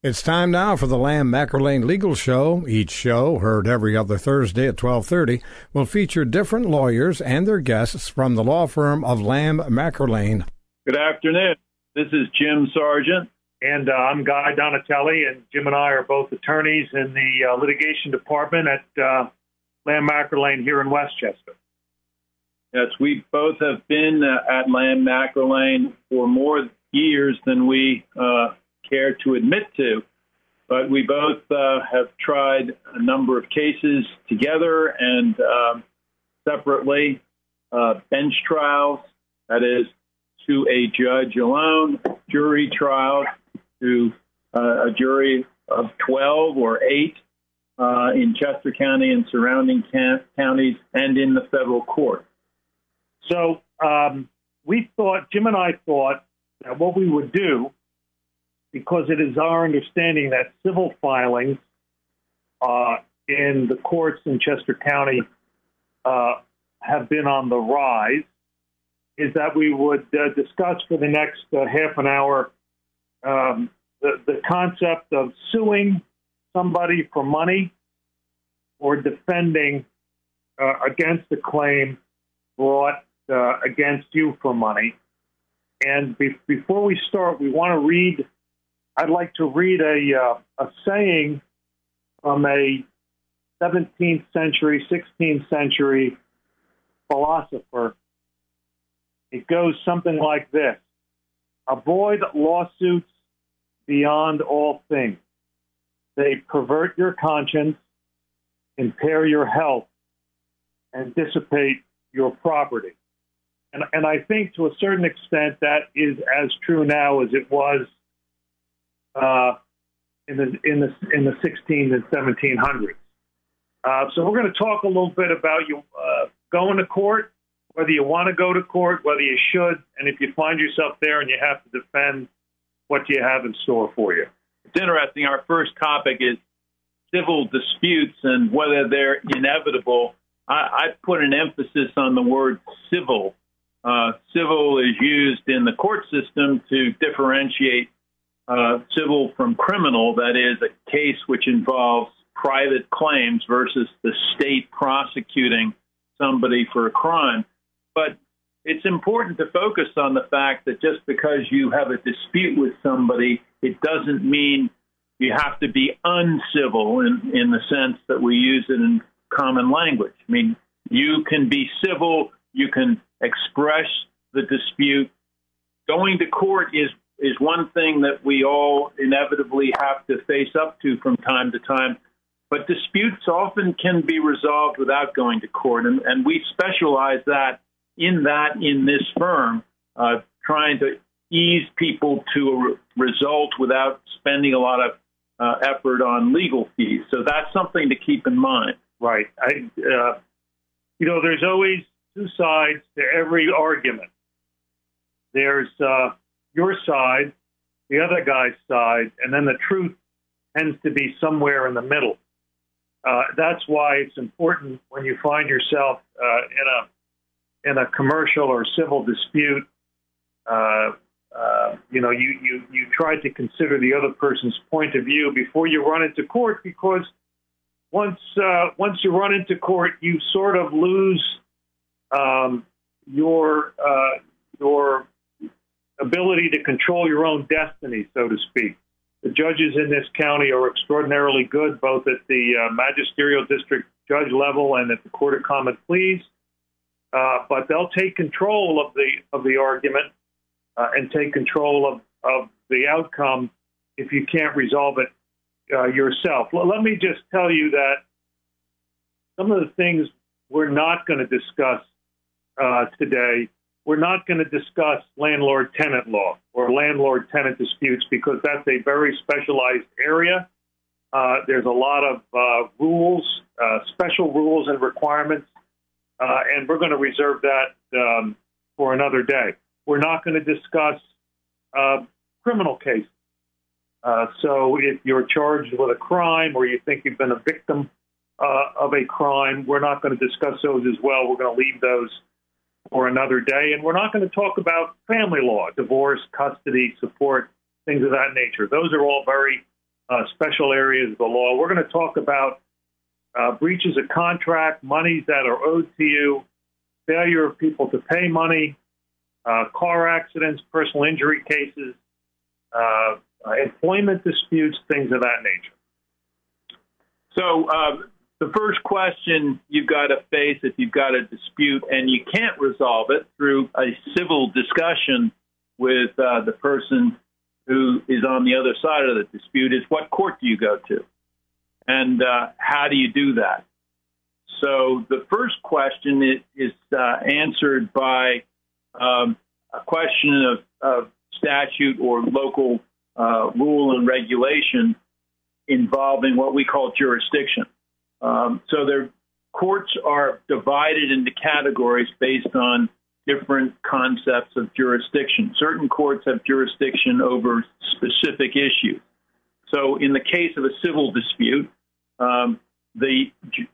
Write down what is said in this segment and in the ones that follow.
It's time now for the Lamb McErlane Legal Show. Each show, heard every other Thursday at 12:30, will feature different lawyers and their guests from the law firm of Lamb McErlane. Good afternoon. This is Jim Sargent. And uh, I'm Guy Donatelli, and Jim and I are both attorneys in the uh, litigation department at uh, Lamb McErlane here in Westchester. Yes, we both have been uh, at Lamb McErlane for more years than we uh, care to admit to. But we both uh, have tried a number of cases together and um, separately, uh, bench trials, that is, to a judge alone, jury trials to uh, a jury of 12 or 8 uh, in Chester County and surrounding counties and in the federal court. So um, we thought, Jim and I thought, that what we would do because it is our understanding that civil filings uh, in the courts in Chester County uh, have been on the rise, is that we would uh, discuss for the next uh, half an hour um, the, the concept of suing somebody for money or defending uh, against a claim brought uh, against you for money. And be- before we start, we want to read I'd like to read a, uh, a saying from a 17th century, 16th century philosopher. It goes something like this Avoid lawsuits beyond all things. They pervert your conscience, impair your health, and dissipate your property. And, and I think to a certain extent that is as true now as it was uh, in the in the in the 16 and 1700s. Uh, so we're going to talk a little bit about you uh, going to court, whether you want to go to court, whether you should, and if you find yourself there and you have to defend, what do you have in store for you? It's interesting. Our first topic is civil disputes and whether they're inevitable. I, I put an emphasis on the word civil. Uh, civil is used in the court system to differentiate uh, civil from criminal, that is, a case which involves private claims versus the state prosecuting somebody for a crime. But it's important to focus on the fact that just because you have a dispute with somebody, it doesn't mean you have to be uncivil in, in the sense that we use it in common language. I mean, you can be civil, you can express the dispute. Going to court is is one thing that we all inevitably have to face up to from time to time. But disputes often can be resolved without going to court, and, and we specialize that in that in this firm, uh, trying to ease people to a re- result without spending a lot of uh, effort on legal fees. So that's something to keep in mind. Right. I, uh, you know, there's always two sides to every argument. There's uh, your side, the other guy's side, and then the truth tends to be somewhere in the middle. Uh, that's why it's important when you find yourself uh, in a in a commercial or civil dispute. Uh, uh, you know, you, you you try to consider the other person's point of view before you run into court, because once uh, once you run into court, you sort of lose um, your uh, your ability to control your own destiny, so to speak. The judges in this county are extraordinarily good, both at the uh, magisterial district judge level and at the court of common pleas. Uh, but they'll take control of the of the argument uh, and take control of, of the outcome if you can't resolve it uh, yourself. Let me just tell you that some of the things we're not going to discuss uh, today we're not going to discuss landlord tenant law or landlord tenant disputes because that's a very specialized area. Uh, there's a lot of uh, rules, uh, special rules and requirements, uh, and we're going to reserve that um, for another day. We're not going to discuss uh, criminal cases. Uh, so if you're charged with a crime or you think you've been a victim of a crime, we're not going to discuss those as well. We're going to leave those for another day. And we're not going to talk about family law, divorce, custody, support, things of that nature. Those are all very uh, special areas of the law. We're going to talk about uh, breaches of contract, monies that are owed to you, failure of people to pay money, uh, car accidents, personal injury cases, uh, employment disputes, things of that nature. So, uh, the first question you've got to face if you've got a dispute and you can't resolve it through a civil discussion with uh, the person who is on the other side of the dispute is what court do you go to? And uh, how do you do that? So the first question is, is uh, answered by um, a question of, of, statute or local uh, rule and regulation involving what we call jurisdiction. Um, so their courts are divided into categories based on different concepts of jurisdiction. Certain courts have jurisdiction over specific issues. So in the case of a civil dispute, um, the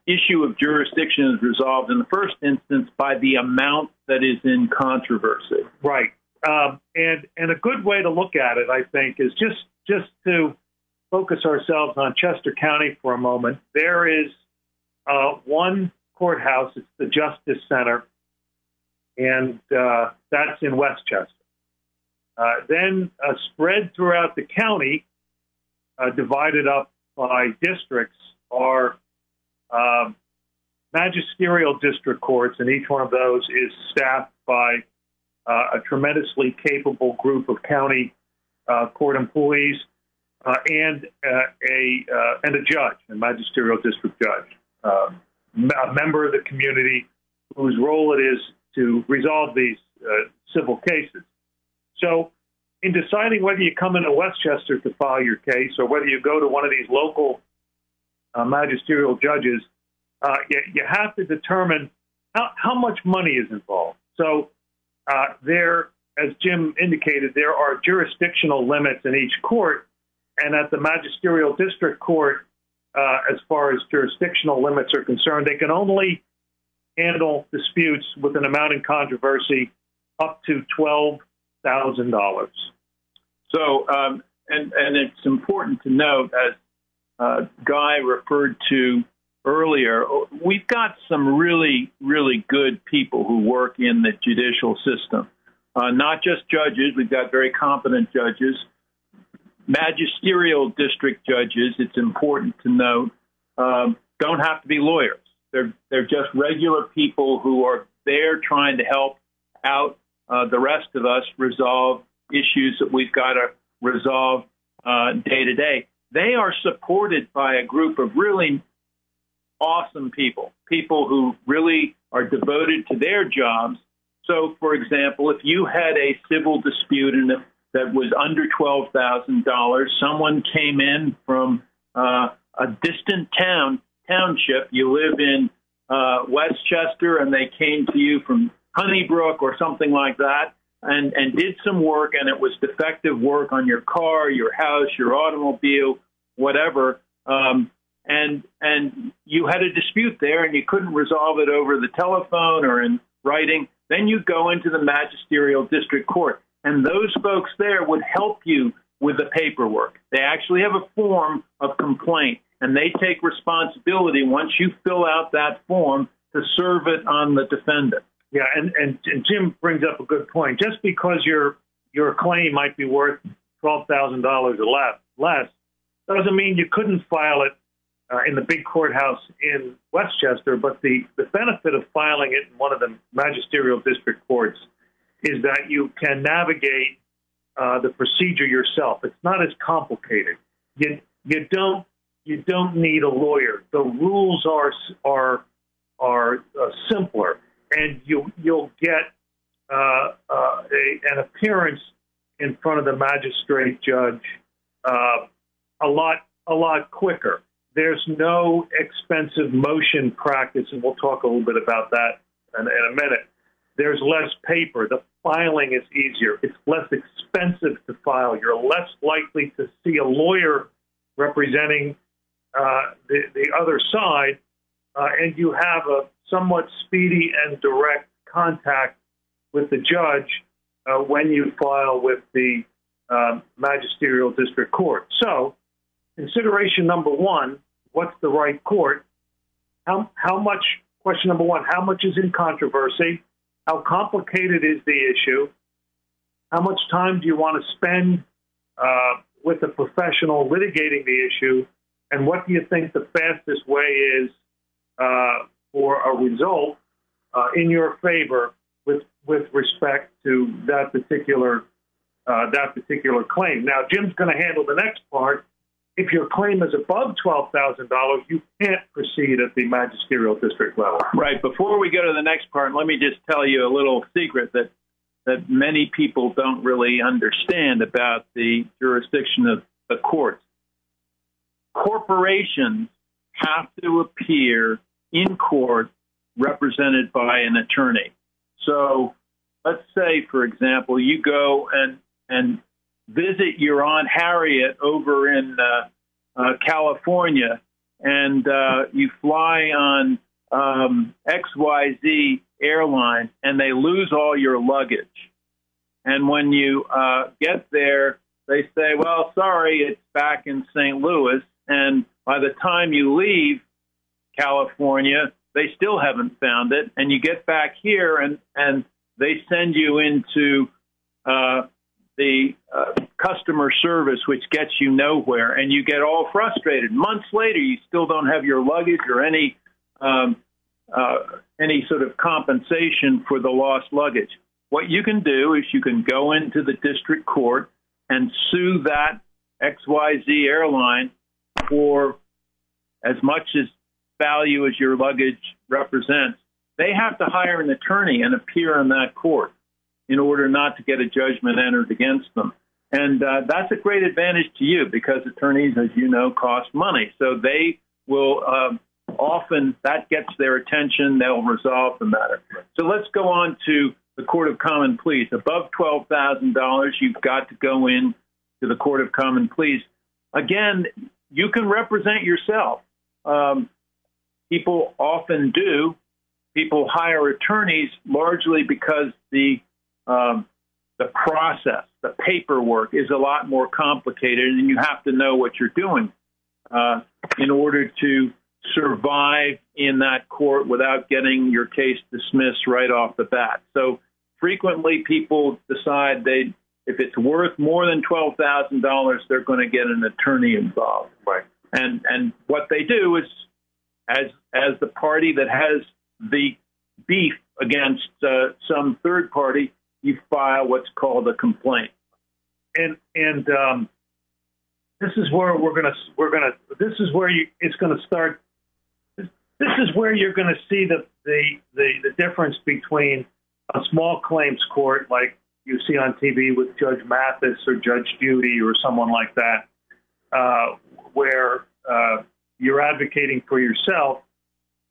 issue of jurisdiction is resolved in the first instance by the amount that is in controversy. Right. Um, and and a good way to look at it, I think, is just just to focus ourselves on Chester County for a moment. There is uh, one courthouse. It's the Justice Center, and uh, that's in Westchester. Uh, then uh, spread throughout the county, uh, divided up by districts, are um, magisterial district courts, and each one of those is staffed by uh, a tremendously capable group of county court employees and uh, a uh, and a judge, a magisterial district judge, um, a member of the community whose role it is to resolve these uh, civil cases. So, in deciding whether you come into Westchester to file your case or whether you go to one of these local uh, magisterial judges, uh, you, you, have to determine how, how much money is involved. So uh, there, as Jim indicated, there are jurisdictional limits in each court, and at the magisterial district court, uh, as far as jurisdictional limits are concerned, they can only handle disputes with an amount in controversy up to twelve thousand dollars. So, um, and and it's important to note, as uh, Guy referred to earlier, we've got some really, really good people who work in the judicial system. Uh, not just judges, we've got very competent judges. Magisterial district judges, it's important to note, um, don't have to be lawyers. They're, they're just regular people who are there trying to help out uh, the rest of us resolve issues that we've got to resolve uh, day to day they are supported by a group of really awesome people, people who really are devoted to their jobs. So, for example, if you had a civil dispute and that was under twelve thousand dollars, someone came in from uh, a distant town township. You live in uh, Westchester, and they came to you from Honeybrook or something like that and, and did some work and it was defective work on your car, your house, your automobile, whatever, um, and and you had a dispute there and you couldn't resolve it over the telephone or in writing, then you go into the magisterial district court. And those folks there would help you with the paperwork. They actually have a form of complaint and they take responsibility once you fill out that form to serve it on the defendant. Yeah, and, and, and Jim brings up a good point. Just because your your claim might be worth twelve thousand dollars or less, less doesn't mean you couldn't file it uh, in the big courthouse in Westchester. But the the benefit of filing it in one of the magisterial district courts is that you can navigate uh, the procedure yourself. It's not as complicated. You you don't you don't need a lawyer. The rules are are are uh, simpler and you you'll get uh, uh, a, an appearance in front of the magistrate judge uh, a lot a lot quicker. There's no expensive motion practice, and we'll talk a little bit about that in, in a minute. There's less paper. The filing is easier. It's less expensive to file. You're less likely to see a lawyer representing uh, the, the other side, uh, and you have a somewhat speedy and direct contact with the judge uh, when you file with the um, magisterial district court. So, consideration number one, what's the right court? How, how much, question number one, how much is in controversy? How complicated is the issue? How much time do you want to spend uh, with a professional litigating the issue? And what do you think the fastest way is uh, for a result uh, in your favor with with respect to that particular uh, that particular claim? Now, Jim's going to handle the next part. If your claim is above twelve thousand dollars, you can't proceed at the magisterial district level. Right. Before we go to the next part, let me just tell you a little secret that that many people don't really understand about the jurisdiction of the courts. Corporations have to appear in court represented by an attorney. So let's say, for example, you go and and visit your aunt Harriet over in uh, uh, California, and uh, you fly on um, XYZ airline, and they lose all your luggage. And when you uh, get there, they say, "Well, sorry, it's back in St. Louis." And by the time you leave California, they still haven't found it. And you get back here, and and they send you into uh, the uh, customer service, which gets you nowhere, and you get all frustrated. Months later, you still don't have your luggage or any um, uh, any sort of compensation for the lost luggage. What you can do is you can go into the district court and sue that XYZ airline for as much as value as your luggage represents. They have to hire an attorney and appear in that court in order not to get a judgment entered against them. And uh, that's a great advantage to you because attorneys, as you know, cost money. So they will um, often, that gets their attention, they'll resolve the matter. So let's go on to the Court of Common Pleas. Above $12,000, you've got to go in to the Court of Common Pleas. Again, you can represent yourself. Um, people often do. People hire attorneys largely because the um, the process, the paperwork is a lot more complicated, and you have to know what you're doing uh, in order to survive in that court without getting your case dismissed right off the bat. So frequently, people decide they if it's worth more than twelve thousand dollars, they're going to get an attorney involved. Right. And and what they do is, as as the party that has the beef against uh, some third party, you file what's called a complaint. And and um, this is where we're gonna we're gonna this is where you it's gonna start. This, this is where you're gonna see the, the the the difference between a small claims court like you see on TV with Judge Mathis or Judge Judy or someone like that, uh, where uh, you're advocating for yourself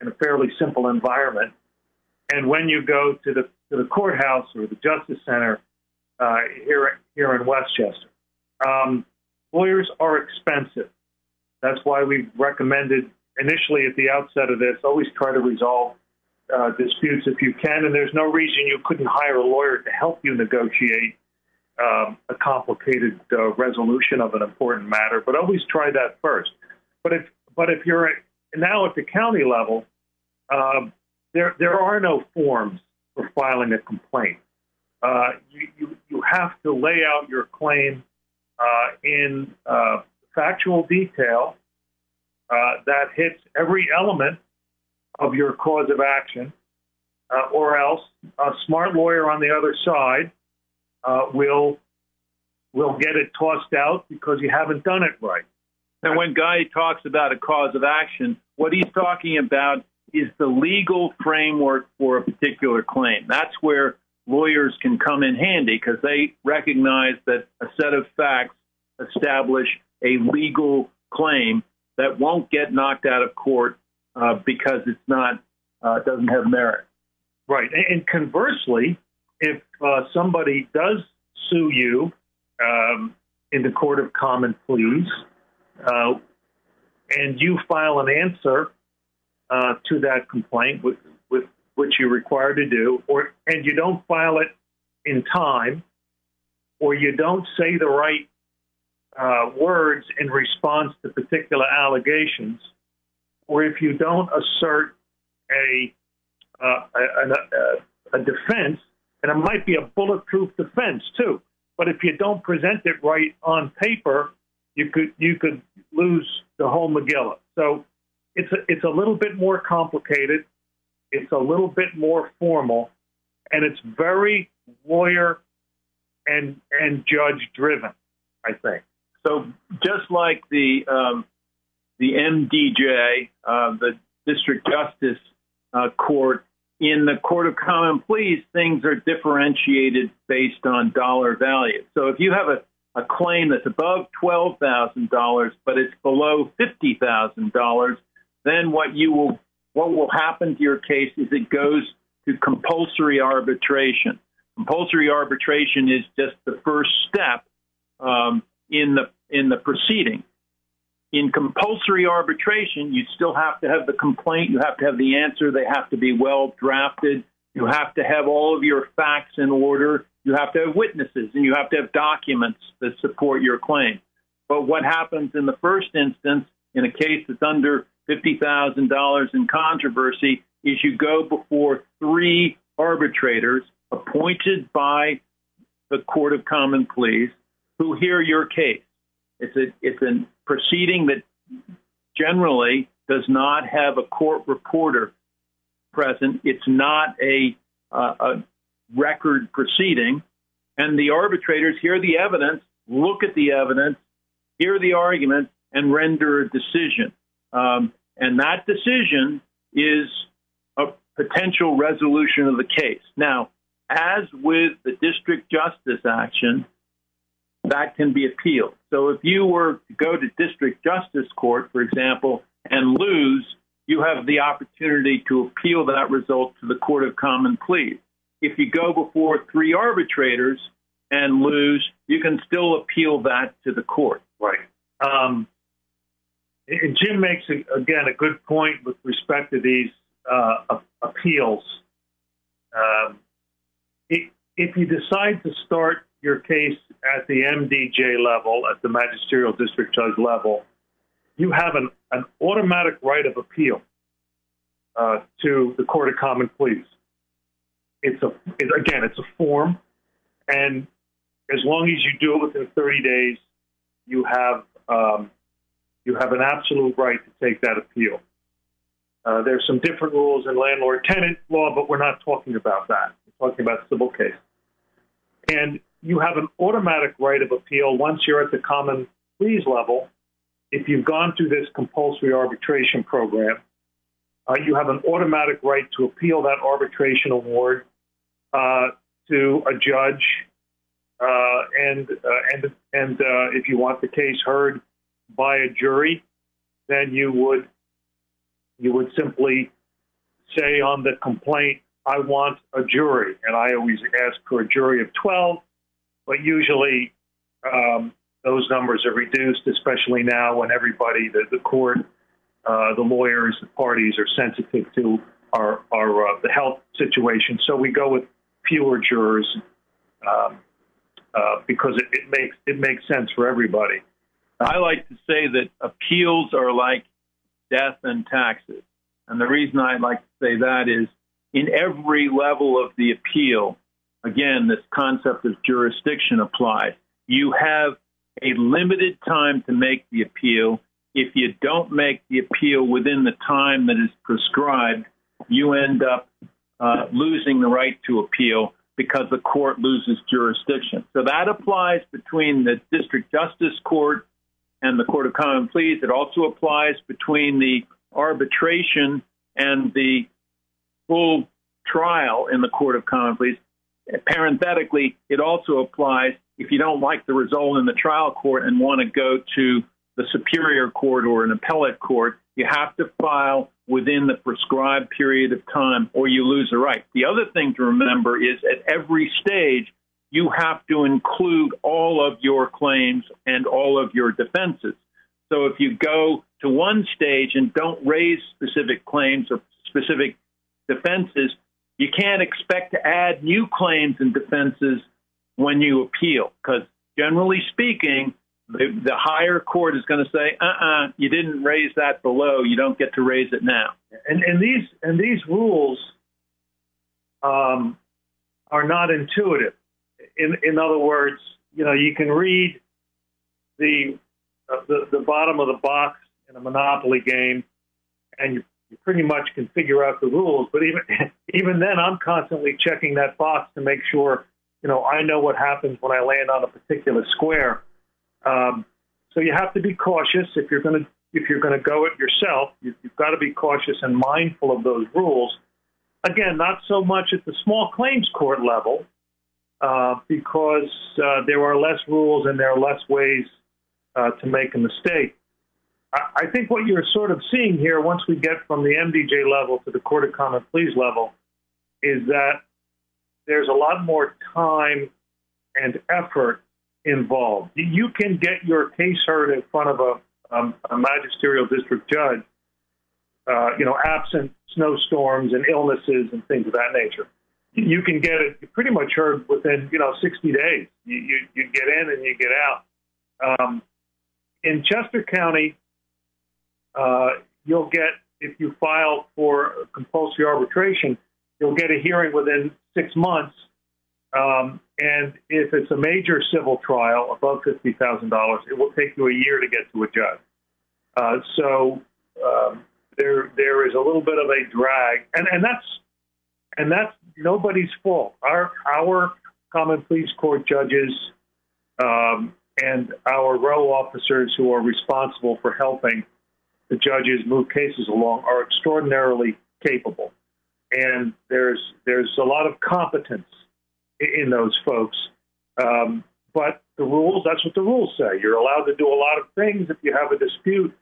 in a fairly simple environment. And when you go to the to the courthouse or the Justice Center uh, here here in Westchester, um, lawyers are expensive. That's why we recommended initially at the outset of this always try to resolve uh, disputes if you can, and there's no reason you couldn't hire a lawyer to help you negotiate um, a complicated uh, resolution of an important matter. But always try that first. But if but if you're now at the county level, uh, there there are no forms for filing a complaint. Uh, you, you you have to lay out your claim uh, in uh, factual detail that hits every element of your cause of action, uh, or else a smart lawyer on the other side uh, will will get it tossed out because you haven't done it right. And when Guy talks about a cause of action, what he's talking about is the legal framework for a particular claim. That's where lawyers can come in handy because they recognize that a set of facts establish a legal claim that won't get knocked out of court uh, because it's not uh, doesn't have merit. Right, and conversely, if uh, somebody does sue you um, in the court of common pleas, uh, and you file an answer uh, to that complaint with, with which you're required to do, or and you don't file it in time, or you don't say the right uh, words in response to particular allegations, or if you don't assert a, uh, a, a, a defense, and it might be a bulletproof defense too. But if you don't present it right on paper, you could you could lose the whole Megillah. So it's a, it's a little bit more complicated. It's a little bit more formal, and it's very lawyer and and judge driven. I think. So just like the um, the MDJ, uh, the District Justice uh, Court, in the Court of Common Pleas, things are differentiated based on dollar value. So if you have a, a claim that's above twelve thousand dollars, but it's below fifty thousand dollars, then what you will what will happen to your case is it goes to compulsory arbitration. Compulsory arbitration is just the first step um, in the in the proceeding. In compulsory arbitration, you still have to have the complaint, you have to have the answer, they have to be well drafted, you have to have all of your facts in order, you have to have witnesses, and you have to have documents that support your claim. But what happens in the first instance in a case that's under $50,000 in controversy is you go before three arbitrators appointed by the Court of Common Pleas who hear your case. It's a it's a proceeding that generally does not have a court reporter present. It's not a uh, a record proceeding, and the arbitrators hear the evidence, look at the evidence, hear the arguments, and render a decision. Um, and that decision is a potential resolution of the case. Now, as with the district justice action, that can be appealed. So if you were to go to district justice court, for example, and lose, you have the opportunity to appeal that result to the Court of Common Pleas. If you go before three arbitrators and lose, you can still appeal that to the court. Right. Um, and Jim makes, again, a good point with respect to these uh, appeals. Um, if you decide to start your case at the MDJ level, at the magisterial district judge level, you have an, an automatic right of appeal uh, to the Court of Common Pleas. It's a it, again, it's a form, and as long as you do it within 30 days, you have um, you have an absolute right to take that appeal. Uh, there's some different rules in landlord-tenant law, but we're not talking about that. We're talking about civil case. And you have an automatic right of appeal once you're at the common pleas level. If you've gone through this compulsory arbitration program, uh, you have an automatic right to appeal that arbitration award uh, to a judge, uh, and uh, and and uh, if you want the case heard by a jury, then you would you would simply say on the complaint, "I want a jury," and I always ask for a jury of twelve but usually um, those numbers are reduced, especially now when everybody, the, the court, uh, the lawyers, the parties are sensitive to our, our uh, the health situation. So we go with fewer jurors um, uh, because it, it makes it makes sense for everybody. I like to say that appeals are like death and taxes. And the reason I like to say that is in every level of the appeal, again, this concept of jurisdiction applies. You have a limited time to make the appeal. If you don't make the appeal within the time that is prescribed, you end up uh, losing the right to appeal because the court loses jurisdiction. So that applies between the district justice court and the court of common pleas. It also applies between the arbitration and the full trial in the court of common pleas. Parenthetically, it also applies if you don't like the result in the trial court and want to go to the superior court or an appellate court, you have to file within the prescribed period of time or you lose a right. The other thing to remember is at every stage, you have to include all of your claims and all of your defenses. So if you go to one stage and don't raise specific claims or specific defenses, you can't expect to add new claims and defenses when you appeal, because generally speaking, the, the higher court is going to say, "Uh-uh, you didn't raise that below. You don't get to raise it now." And, and these and these rules um, are not intuitive. In in other words, you know, you can read the uh, the, the bottom of the box in a Monopoly game, and you, you pretty much can figure out the rules. But even even then, I'm constantly checking that box to make sure you know I know what happens when I land on a particular square. Um, so you have to be cautious if you're going to if you're going to go it yourself. You, you've got to be cautious and mindful of those rules. Again, not so much at the small claims court level, uh, because uh, there are less rules and there are less ways uh, to make a mistake. I, I think what you're sort of seeing here, once we get from the MDJ level to the Court of Common Pleas level, is that there's a lot more time and effort involved. You can get your case heard in front of a, um, a magisterial district judge, uh, you know, absent snowstorms and illnesses and things of that nature. You can get it pretty much heard within, you know, 60 days. You, you, you get in and you get out. Um, in Chester County, uh, you'll get, if you file for compulsory arbitration, you'll get a hearing within six months um, and if it's a major civil trial above fifty thousand dollars, it will take you a year to get to a judge. Uh, so um, there there is a little bit of a drag, and and that's and that's nobody's fault. Our our common pleas court judges um, and our row officers who are responsible for helping the judges move cases along are extraordinarily capable, and there's there's a lot of competence in those folks. Um, but the rules, that's what the rules say. You're allowed to do a lot of things if you have a dispute.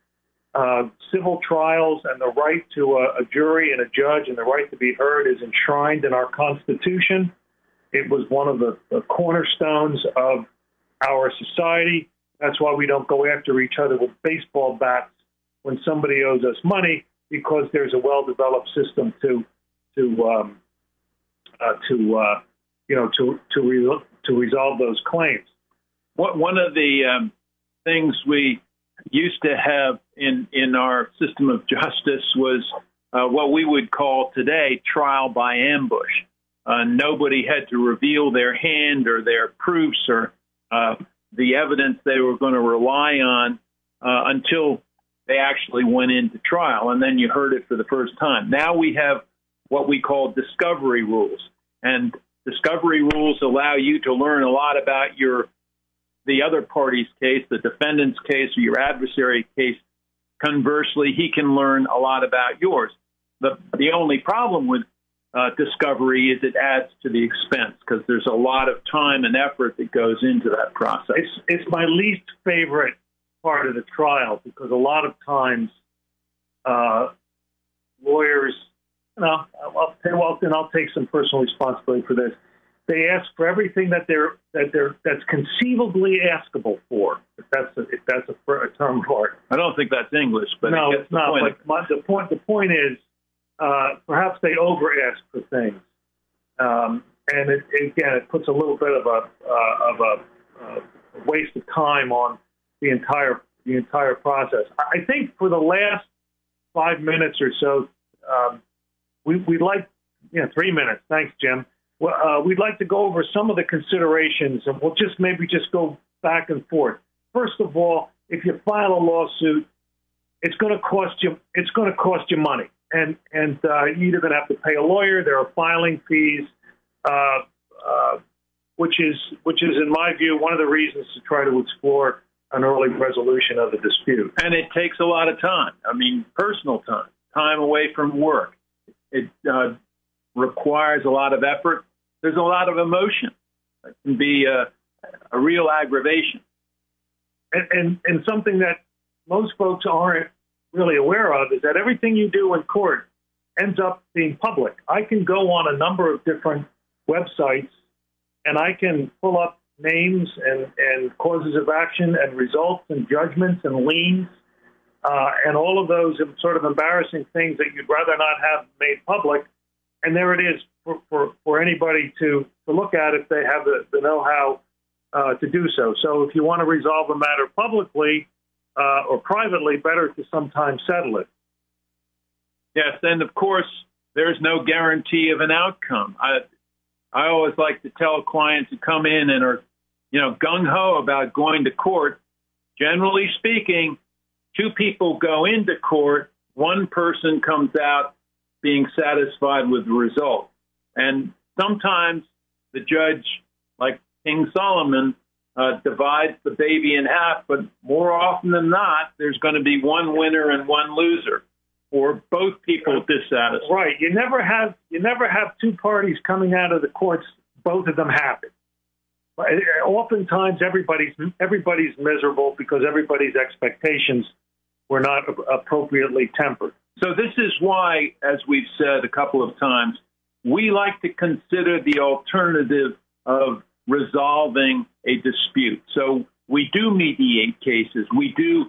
Uh, civil trials and the right to a, a jury and a judge and the right to be heard is enshrined in our Constitution. It was one of the, the cornerstones of our society. That's why we don't go after each other with baseball bats when somebody owes us money, because there's a well-developed system to to um, uh, to uh, you know, to to re- to resolve those claims. What one of the um, things we used to have in in our system of justice was uh, what we would call today trial by ambush. Uh, nobody had to reveal their hand or their proofs or uh, the evidence they were going to rely on uh, until they actually went into trial, and then you heard it for the first time. Now we have what we call discovery rules, and Discovery rules allow you to learn a lot about your the other party's case, the defendant's case, or your adversary case. Conversely, he can learn a lot about yours. The the only problem with uh, discovery is it adds to the expense because there's a lot of time and effort that goes into that process. It's, it's my least favorite part of the trial because a lot of times uh, lawyers you know, I'll, I'll take some personal responsibility for this. They ask for everything that they're that they're that's conceivably askable for. If that's a, if that's a, a term for it. I don't think that's English, but no, it it's not. Point. But my, the point the point is, uh, perhaps they over ask for things, um, and it, again, it puts a little bit of a uh, of a uh, waste of time on the entire the entire process. I think for the last five minutes or so, um, we, would like, yeah, three minutes. Thanks, Jim. Well, uh, we'd like to go over some of the considerations, and we'll just maybe just go back and forth. First of all, if you file a lawsuit, it's going to cost you. It's going to cost you money, and and uh, you're either going to have to pay a lawyer. There are filing fees, uh, uh, which is which is, in my view, one of the reasons to try to explore an early resolution of the dispute. And it takes a lot of time. I mean, personal time, time away from work. It uh, requires a lot of effort. There's a lot of emotion. It can be a, a real aggravation. And, and, and something that most folks aren't really aware of is that everything you do in court ends up being public. I can go on a number of different websites and I can pull up names and, and causes of action and results and judgments and liens uh, and all of those sort of embarrassing things that you'd rather not have made public. And there it is for, for, for anybody to, to look at if they have the, the know how uh, to do so. So if you want to resolve a matter publicly uh, or privately, better to sometimes settle it. Yes, and of course, there's no guarantee of an outcome. I, I always like to tell clients who come in and are, you know, gung ho about going to court. Generally speaking, two people go into court, one person comes out being satisfied with the result. And sometimes the judge, like King Solomon, uh, divides the baby in half, but more often than not, there's going to be one winner and one loser, or both people dissatisfied. Right. You never have you never have two parties coming out of the courts, both of them happy. Oftentimes, everybody's everybody's miserable because everybody's expectations were not appropriately tempered. So this is why, as we've said a couple of times, we like to consider the alternative of resolving a dispute. So we do mediate cases. We do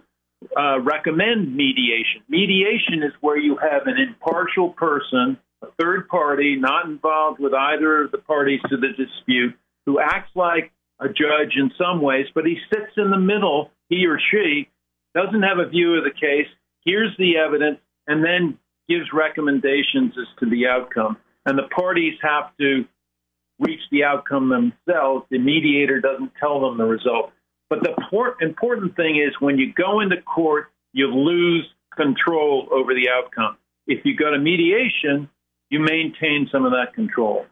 uh, recommend mediation. Mediation is where you have an impartial person, a third party, not involved with either of the parties to the dispute, who acts like a judge in some ways, but he sits in the middle, he or she, doesn't have a view of the case, hears the evidence, and then gives recommendations as to the outcome. And the parties have to reach the outcome themselves. The mediator doesn't tell them the result. But the important thing is when you go into court, you lose control over the outcome. If you go to mediation, you maintain some of that control.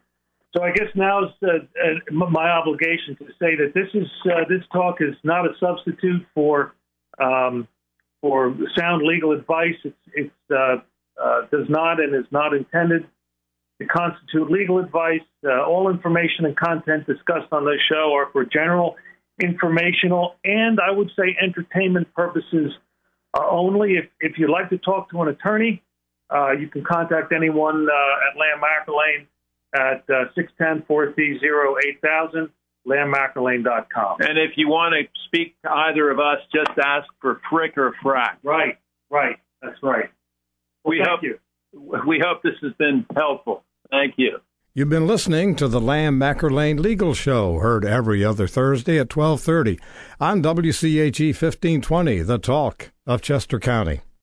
So I guess now is uh, my obligation to say that this is uh, this talk is not a substitute for um, for sound legal advice. It's, it's uh, uh, does not and is not intended to constitute legal advice. Uh, all information and content discussed on this show are for general, informational, and I would say entertainment purposes uh, only. If, if you'd like to talk to an attorney, uh, you can contact anyone uh, at Lamb McErlane at 610 430 8000 lambmcerlane.com. And if you want to speak to either of us, just ask for Frick or Frack. Right, right. That's right. Well, we hope you. We hope this has been helpful. Thank you. You've been listening to the Lamb McErlane Legal Show, heard every other Thursday at 1230 on WCHE 1520, The Talk of Chester County.